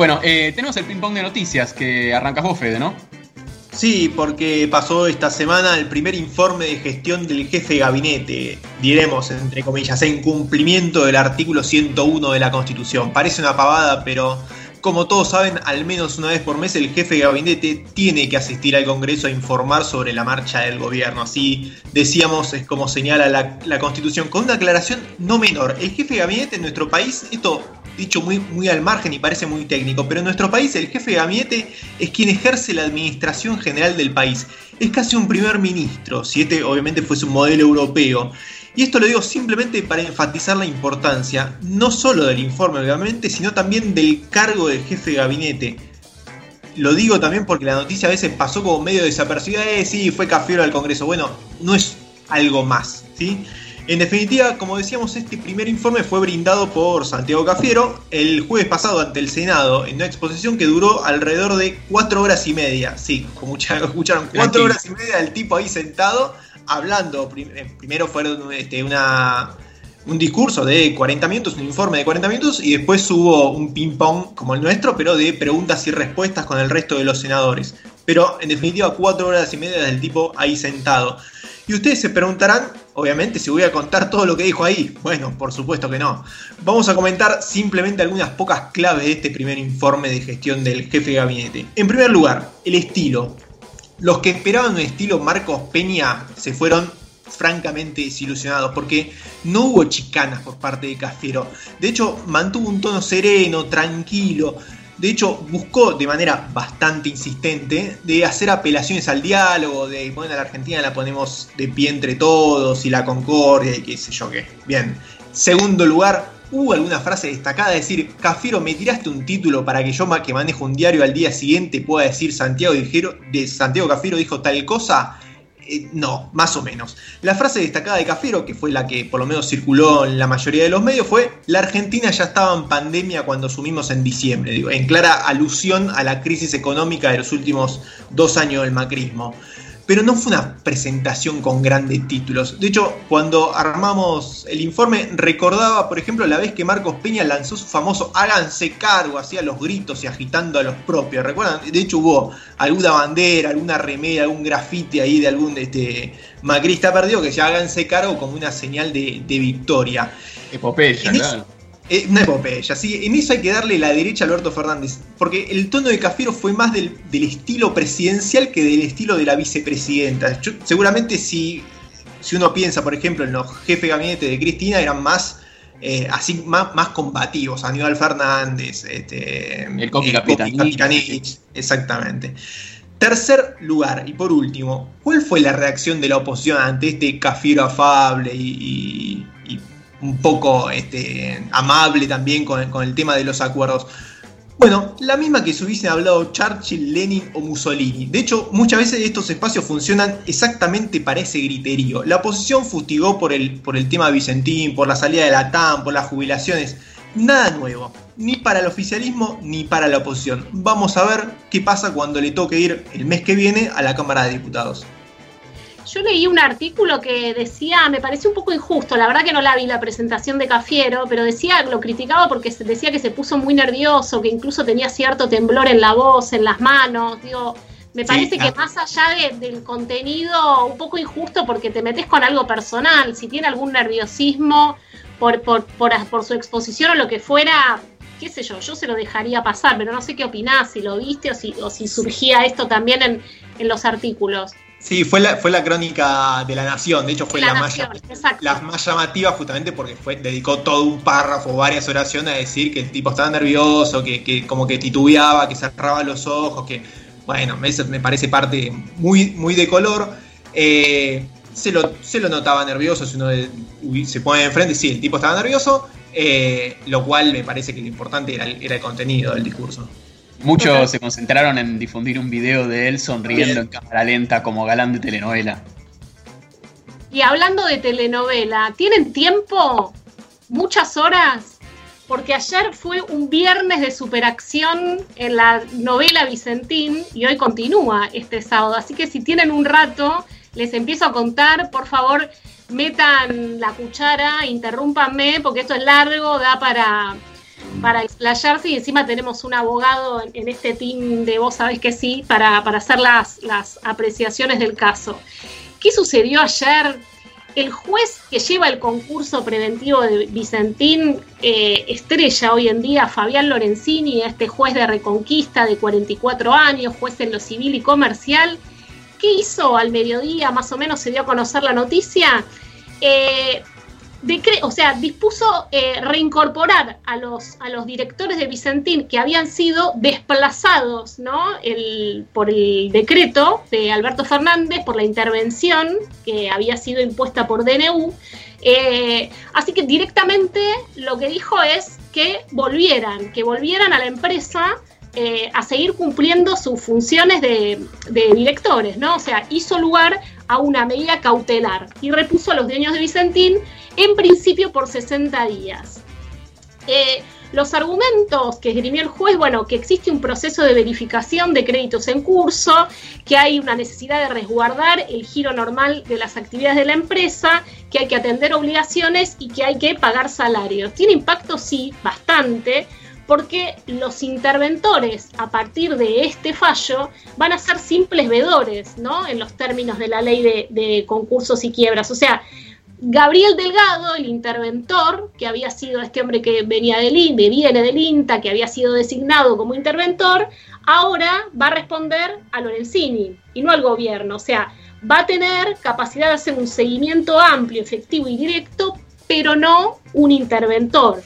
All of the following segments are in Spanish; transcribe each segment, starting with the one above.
Bueno, eh, tenemos el ping-pong de noticias que arrancas vos, Fede, ¿no? Sí, porque pasó esta semana el primer informe de gestión del jefe de gabinete, diremos entre comillas, en cumplimiento del artículo 101 de la Constitución. Parece una pavada, pero como todos saben, al menos una vez por mes el jefe de gabinete tiene que asistir al Congreso a informar sobre la marcha del gobierno. Así decíamos, es como señala la, Constitución, con una aclaración no menor. El jefe de gabinete en nuestro país, esto dicho muy, muy al margen y parece muy técnico, pero en nuestro país el jefe de gabinete es quien ejerce la administración general del país. Es casi un primer ministro, si este obviamente fuese un modelo europeo. Y esto lo digo simplemente para enfatizar la importancia, no solo del informe obviamente, sino también del cargo del jefe de gabinete. Lo digo también porque la noticia a veces pasó como medio desapercibida, eh, sí, fue Cafiero al Congreso. Bueno, no es algo más, ¿sí? En definitiva, como decíamos, este primer informe fue brindado por Santiago Cafiero el jueves pasado ante el Senado en una exposición que duró alrededor de cuatro horas y media. Sí, como escucharon, cuatro horas y media del tipo ahí sentado hablando, eh, primero fueron este, una, un discurso de 40 minutos, un informe de 40 minutos, y después hubo un ping-pong como el nuestro, pero de preguntas y respuestas con el resto de los senadores. Pero en definitiva, cuatro horas y media del tipo ahí sentado. Y ustedes se preguntarán, obviamente, si voy a contar todo lo que dijo ahí. Bueno, por supuesto que no. Vamos a comentar simplemente algunas pocas claves de este primer informe de gestión del jefe de gabinete. En primer lugar, el estilo. Los que esperaban un estilo Marcos Peña se fueron francamente desilusionados porque no hubo chicanas por parte de Cafiero. De hecho, mantuvo un tono sereno, tranquilo. De hecho, buscó de manera bastante insistente de hacer apelaciones al diálogo, de bueno, a la Argentina la ponemos de pie entre todos y la concordia y qué sé yo qué. Bien. Segundo lugar, ¿Hubo alguna frase destacada? Es decir, Cafiero, ¿me tiraste un título para que yo que manejo un diario al día siguiente pueda decir Santiago, de Santiago Cafiero dijo tal cosa? Eh, no, más o menos. La frase destacada de Cafiero, que fue la que por lo menos circuló en la mayoría de los medios, fue: La Argentina ya estaba en pandemia cuando sumimos en diciembre, digo, en clara alusión a la crisis económica de los últimos dos años del macrismo pero no fue una presentación con grandes títulos. De hecho, cuando armamos el informe, recordaba, por ejemplo, la vez que Marcos Peña lanzó su famoso háganse cargo, hacía los gritos y agitando a los propios. ¿Recuerdan? De hecho, hubo alguna bandera, alguna remera, algún grafite ahí de algún este, macrista perdido que decía háganse cargo como una señal de, victoria. Epopeya, claro. Eh, una epopeya, sí. En eso hay que darle la derecha a Alberto Fernández. Porque el tono de Cafiero fue más del, estilo presidencial que del estilo de la vicepresidenta. seguramente si, si uno piensa, por ejemplo, en los jefes de gabinete de Cristina, eran más. Eh, así más, más combativos, Aníbal Fernández, este, el Coqui Capitanich. Exactamente. Tercer lugar, y por último, ¿cuál fue la reacción de la oposición ante este Cafiero afable y un poco este, amable también con, el tema de los acuerdos. Bueno, la misma que se hubiesen hablado Churchill, Lenin o Mussolini. De hecho, muchas veces estos espacios funcionan exactamente para ese griterío. La oposición fustigó por el, por el tema Vicentín, por la salida de la TAM, por las jubilaciones. Nada nuevo, ni para el oficialismo ni para la oposición. Vamos a ver qué pasa cuando le toque ir el mes que viene a la Cámara de Diputados yo leí un artículo que decía, me pareció un poco injusto, la verdad que no la vi la presentación de Cafiero, pero decía, lo criticaba porque decía que se puso muy nervioso, que incluso tenía cierto temblor en la voz, en las manos, digo, me parece que más allá del contenido, un poco injusto porque te metes con algo personal, si tiene algún nerviosismo por, por, por, su exposición o lo que fuera, qué sé yo, yo se lo dejaría pasar, pero no sé qué opinás, si lo viste o si, o si surgía esto también en, en los artículos. Sí, fue la, fue la crónica de la Nación, de hecho fue la, más, la más llamativa justamente porque fue, dedicó todo un párrafo, varias oraciones a decir que el tipo estaba nervioso, que, como que titubeaba, que cerraba los ojos, que bueno, eso me parece parte muy, muy de color. Eh, se, lo, se lo notaba nervioso, si uno se pone enfrente, sí, el tipo estaba nervioso, eh, lo cual me parece que lo importante era era el contenido del discurso. Muchos se concentraron en difundir un video de él sonriendo en cámara lenta como galán de telenovela. Y hablando de telenovela, ¿tienen tiempo? ¿Muchas horas? Porque ayer fue un viernes de superacción en la novela Vicentín y hoy continúa este sábado. Así que si tienen un rato, les empiezo a contar. Por favor, metan la cuchara, interrúmpanme, porque esto es largo, da para para explayarse y encima tenemos un abogado en, este team de vos sabés que sí, para, hacer las, las apreciaciones del caso. ¿Qué sucedió ayer? El juez que lleva el concurso preventivo de Vicentín, eh, estrella hoy en día, Fabián Lorenzini, este juez de Reconquista de 44 años, juez en lo civil y comercial, ¿qué hizo al mediodía? Más o menos se dio a conocer la noticia. Eh, o sea, dispuso eh, reincorporar a los, a los directores de Vicentín que habían sido desplazados ¿no? por el decreto de Alberto Fernández, por la intervención que había sido impuesta por DNU. Eh, así que directamente lo que dijo es que volvieran, que volvieran a la empresa eh, a seguir cumpliendo sus funciones de, directores, ¿no? O sea, hizo lugar a una medida cautelar y repuso a los dueños de Vicentín en principio por 60 días. Eh, los argumentos que esgrimió el juez, bueno, que existe un proceso de verificación de créditos en curso, que hay una necesidad de resguardar el giro normal de las actividades de la empresa, que hay que atender obligaciones y que hay que pagar salarios. Tiene impacto, sí, bastante, porque los interventores a partir de este fallo van a ser simples vedores, ¿no? En los términos de la ley de, concursos y quiebras. O sea, Gabriel Delgado, el interventor, que había sido este hombre que venía del INTA, viene del INTA, que había sido designado como interventor, ahora va a responder a Lorenzini y no al gobierno. O sea, va a tener capacidad de hacer un seguimiento amplio, efectivo y directo, pero no un interventor.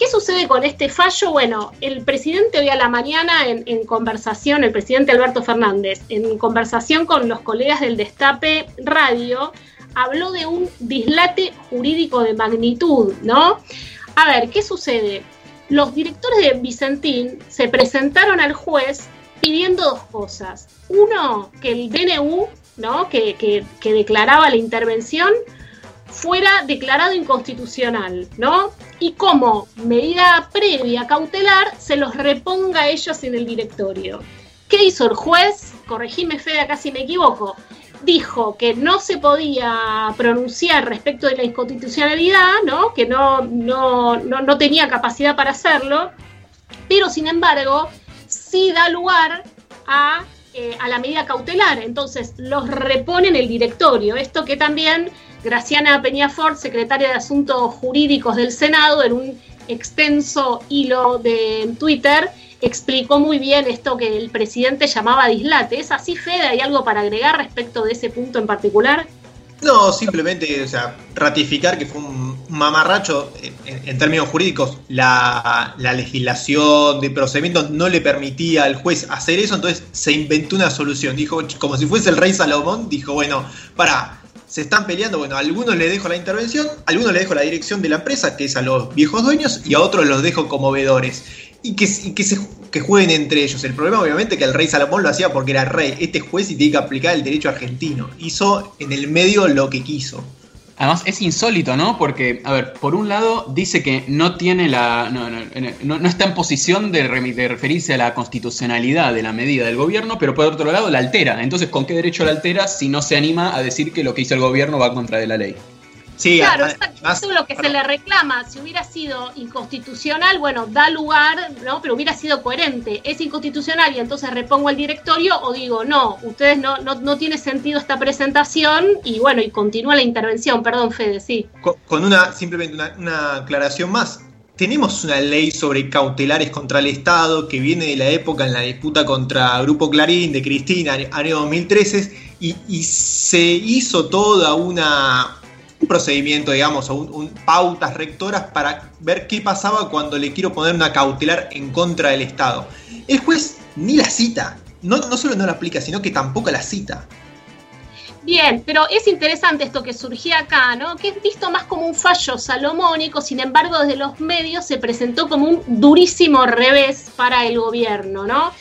¿Qué sucede con este fallo? Bueno, el presidente hoy a la mañana en, conversación, el presidente Alberto Fernández, en conversación con los colegas del Destape Radio, habló de un dislate jurídico de magnitud, ¿no? A ver, ¿qué sucede? Los directores de Vicentín se presentaron al juez pidiendo dos cosas. Uno, que el DNU, ¿no? que, que declaraba la intervención, fuera declarado inconstitucional, ¿no? Y como medida previa cautelar se los reponga a ellos en el directorio. ¿Qué hizo el juez? Corregime, Fede, acá si me equivoco. Dijo que no se podía pronunciar respecto de la inconstitucionalidad, ¿no? Que no, no, no, tenía capacidad para hacerlo, pero sin embargo sí da lugar a, eh, a la medida cautelar. Entonces los repone en el directorio. Esto que también Graciana Peñafort, secretaria de Asuntos Jurídicos del Senado, en un extenso hilo de Twitter, explicó muy bien esto que el presidente llamaba dislate. ¿Es así, Fede? ¿Hay algo para agregar respecto de ese punto en particular? No, simplemente, o sea, ratificar que fue un mamarracho en, términos jurídicos. La, la, legislación de procedimientos no le permitía al juez hacer eso, entonces se inventó una solución. Dijo, como si fuese el rey Salomón, dijo, bueno, para, se están peleando. Bueno, a algunos les dejo la intervención, a algunos les dejo la dirección de la empresa, que es a los viejos dueños, y a otros los dejo como vedores. Y que, que, se, jueguen entre ellos. El problema, obviamente, que el rey Salomón lo hacía porque era rey. Este juez y tiene que aplicar el derecho argentino. Hizo en el medio lo que quiso. Además es insólito, ¿no? Porque, a ver, por un lado dice que no tiene la. no, está en posición de, referirse a la constitucionalidad de la medida del gobierno, pero por otro lado la altera. Entonces, ¿con qué derecho la altera si no se anima a decir que lo que hizo el gobierno va contra de la ley? Claro, eso es lo que se le reclama. Si hubiera sido inconstitucional, bueno, da lugar, ¿no? Pero hubiera sido coherente. Es inconstitucional y entonces repongo el directorio o digo, no, ustedes no, no, tiene sentido esta presentación y bueno, y continúa la intervención. Perdón, Fede, sí. Con, una, simplemente una, aclaración más. Tenemos una ley sobre cautelares contra el Estado que viene de la época en la disputa contra Grupo Clarín de Cristina, año 2013, y, y se hizo toda una, un procedimiento, digamos, o un, pautas rectoras para ver qué pasaba cuando le quiero poner una cautelar en contra del Estado. El juez ni la cita, no, no solo no la aplica, sino que tampoco la cita. Bien, pero es interesante esto que surgía acá, ¿no? Que es visto más como un fallo salomónico, sin embargo, desde los medios se presentó como un durísimo revés para el gobierno, ¿no?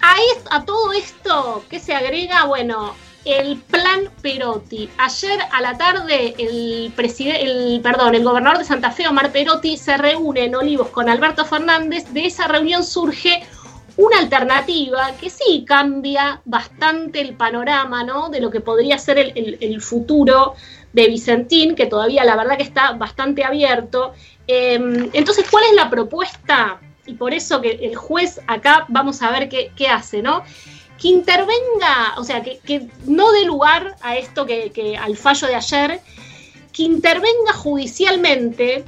A, a todo esto, ¿qué se agrega? Bueno, el plan Perotti. Ayer a la tarde el, el, perdón, el gobernador de Santa Fe, Omar Perotti, se reúne en Olivos con Alberto Fernández. De esa reunión surge una alternativa que sí cambia bastante el panorama ¿no? de lo que podría ser el, futuro de Vicentín, que todavía la verdad que está bastante abierto. Em, entonces, ¿cuál es la propuesta? Y por eso que el juez acá vamos a ver qué, hace, ¿no? Que intervenga, o sea, que, no dé lugar a esto que al fallo de ayer, que intervenga judicialmente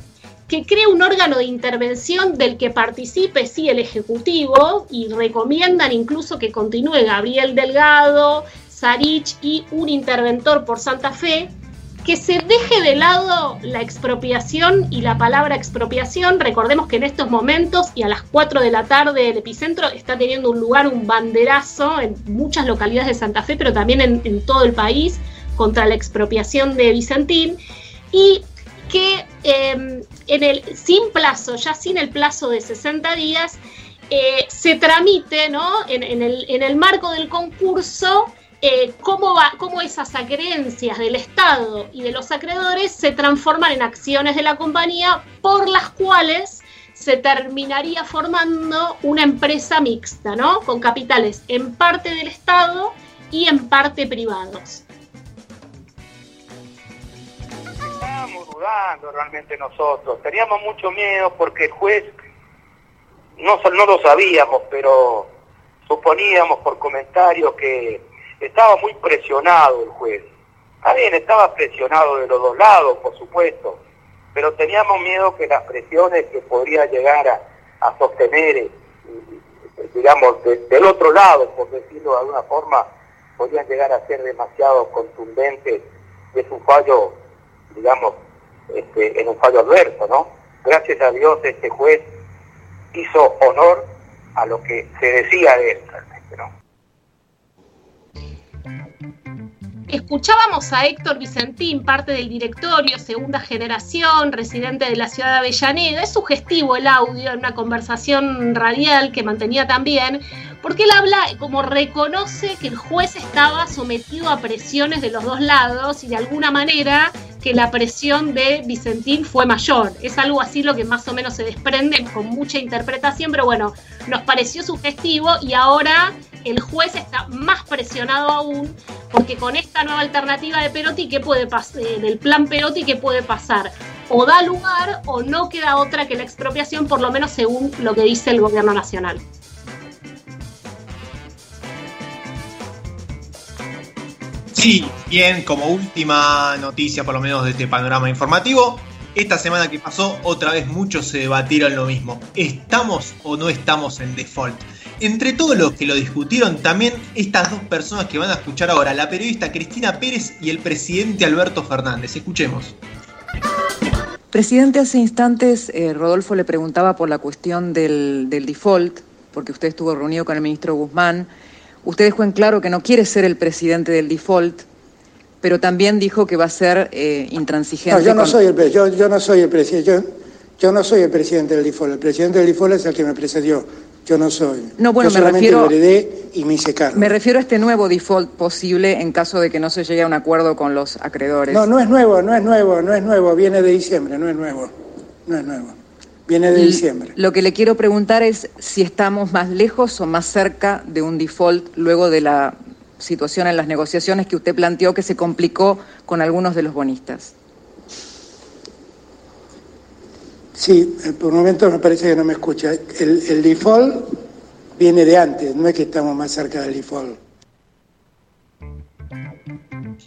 que cree un órgano de intervención del que participe, sí, el Ejecutivo, y recomiendan incluso que continúe Gabriel Delgado, Sarich y un interventor por Santa Fe, que se deje de lado la expropiación y la palabra expropiación. Recordemos que en estos momentos y a las 4 de la tarde el epicentro está teniendo un lugar, un banderazo en muchas localidades de Santa Fe, pero también en, en todo el país contra la expropiación de Vicentín. Y que em, en el, sin plazo, ya sin el plazo de 60 días, eh, se tramite ¿no? en, el, marco del concurso eh, cómo, va, cómo esas acreencias del Estado y de los acreedores se transforman en acciones de la compañía por las cuales se terminaría formando una empresa mixta, ¿no? Con capitales en parte del Estado y en parte privados. dudando realmente nosotros. Teníamos mucho miedo porque el juez, no, no lo sabíamos, pero suponíamos por comentarios que estaba muy presionado el juez. Está bien, estaba presionado de los dos lados, por supuesto, pero teníamos miedo que las presiones que podría llegar a, sostener, eh, digamos, del otro lado, por decirlo de alguna forma, podrían llegar a ser demasiado contundentes de su fallo, digamos, este, en un fallo adverso, ¿no? Gracias a Dios este juez hizo honor a lo que se decía de él ¿no? Escuchábamos a Héctor Vicentín, parte del directorio, segunda generación, residente de la ciudad de Avellaneda. Es sugestivo el audio en una conversación radial que mantenía también, porque él habla como reconoce que el juez estaba sometido a presiones de los dos lados y de alguna manera que la presión de Vicentín fue mayor. Es algo así lo que más o menos se desprende con mucha interpretación, pero bueno, nos pareció sugestivo y ahora el juez está más presionado aún porque con esta nueva alternativa de Perotti, ¿qué puede? Eh, del plan Perotti, ¿qué puede pasar? O da lugar o no queda otra que la expropiación, por lo menos según lo que dice el gobierno nacional. Sí, bien, como última noticia, por lo menos de este panorama informativo, esta semana que pasó, otra vez muchos se debatieron lo mismo. ¿Estamos o no estamos en default? Entre todos los que lo discutieron, también estas dos personas que van a escuchar ahora, la periodista Cristina Pérez y el presidente Alberto Fernández. Escuchemos. Presidente, hace instantes eh, Rodolfo le preguntaba por la cuestión del, del default, porque usted estuvo reunido con el ministro Guzmán Usted dejó en claro que no quiere ser el presidente del default, pero también dijo que va a ser eh, intransigente. No, yo no, soy el, yo, yo no soy el presidente. Yo, no soy el presidente del default. El presidente del default es el que me precedió. Yo no soy. No, bueno, yo me refiero. y me hice cargo. Me refiero a este nuevo default posible en caso de que no se llegue a un acuerdo con los acreedores. No, no es nuevo, no es nuevo, no es nuevo. Viene de diciembre, no es nuevo. No es nuevo. Viene de diciembre. Lo que le quiero preguntar es si estamos más lejos o más cerca de un default luego de la situación en las negociaciones que usted planteó que se complicó con algunos de los bonistas. Sí, eh, por un momento me parece que no me escucha. El, el default viene de antes, no es que estamos más cerca del default.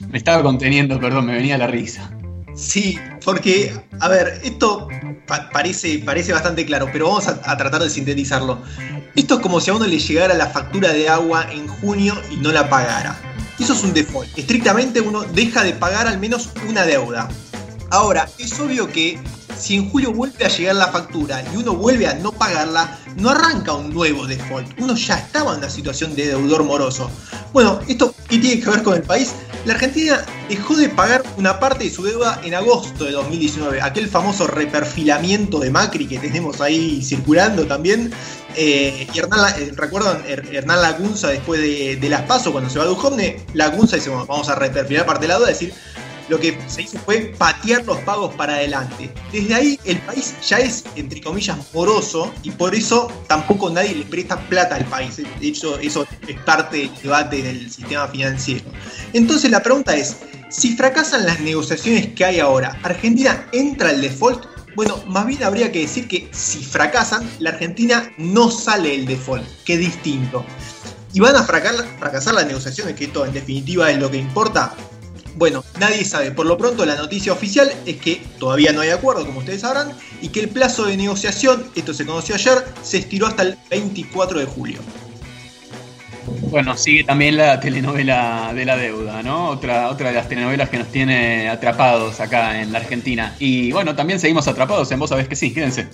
Me estaba conteniendo, perdón, me venía la risa. Sí, porque, a ver, esto parece, parece bastante claro, pero vamos a, tratar de sintetizarlo. Esto es como si a uno le llegara la factura de agua en junio y no la pagara. Eso es un default. Estrictamente uno deja de pagar al menos una deuda. Ahora, es obvio que si en julio vuelve a llegar la factura y uno vuelve a no pagarla, no arranca un nuevo default. Uno ya estaba en una situación de deudor moroso. Bueno, ¿esto qué tiene que ver con el país? La Argentina dejó de pagar una parte de su deuda en agosto de 2019, aquel famoso reperfilamiento de Macri que tenemos ahí circulando también. Eh, y Hernán, eh, recuerdan Hernán Lacunza después de, las pasos cuando se va a Dujovne, Lacunza dice, vamos a reperfilar parte de la deuda, es decir, lo que se hizo fue patear los pagos para adelante. Desde ahí el país ya es, entre comillas, moroso y por eso tampoco nadie le presta plata al país. De hecho, eso es parte del debate del sistema financiero. Entonces la pregunta es, si fracasan las negociaciones que hay ahora, ¿Argentina entra al default? Bueno, más bien habría que decir que si fracasan, la Argentina no sale del default, es distinto. ¿Y van a fracasar las negociaciones, que esto en definitiva es lo que importa? Bueno, nadie sabe. Por lo pronto la noticia oficial es que todavía no hay acuerdo, como ustedes sabrán, y que el plazo de negociación, esto se conoció ayer, se estiró hasta el 24 de julio. Bueno, sigue también la telenovela de la deuda, ¿no? Otra, otra de las telenovelas que nos tiene atrapados acá en la Argentina. Y bueno, también seguimos atrapados en Vos Sabés que sí, quédense.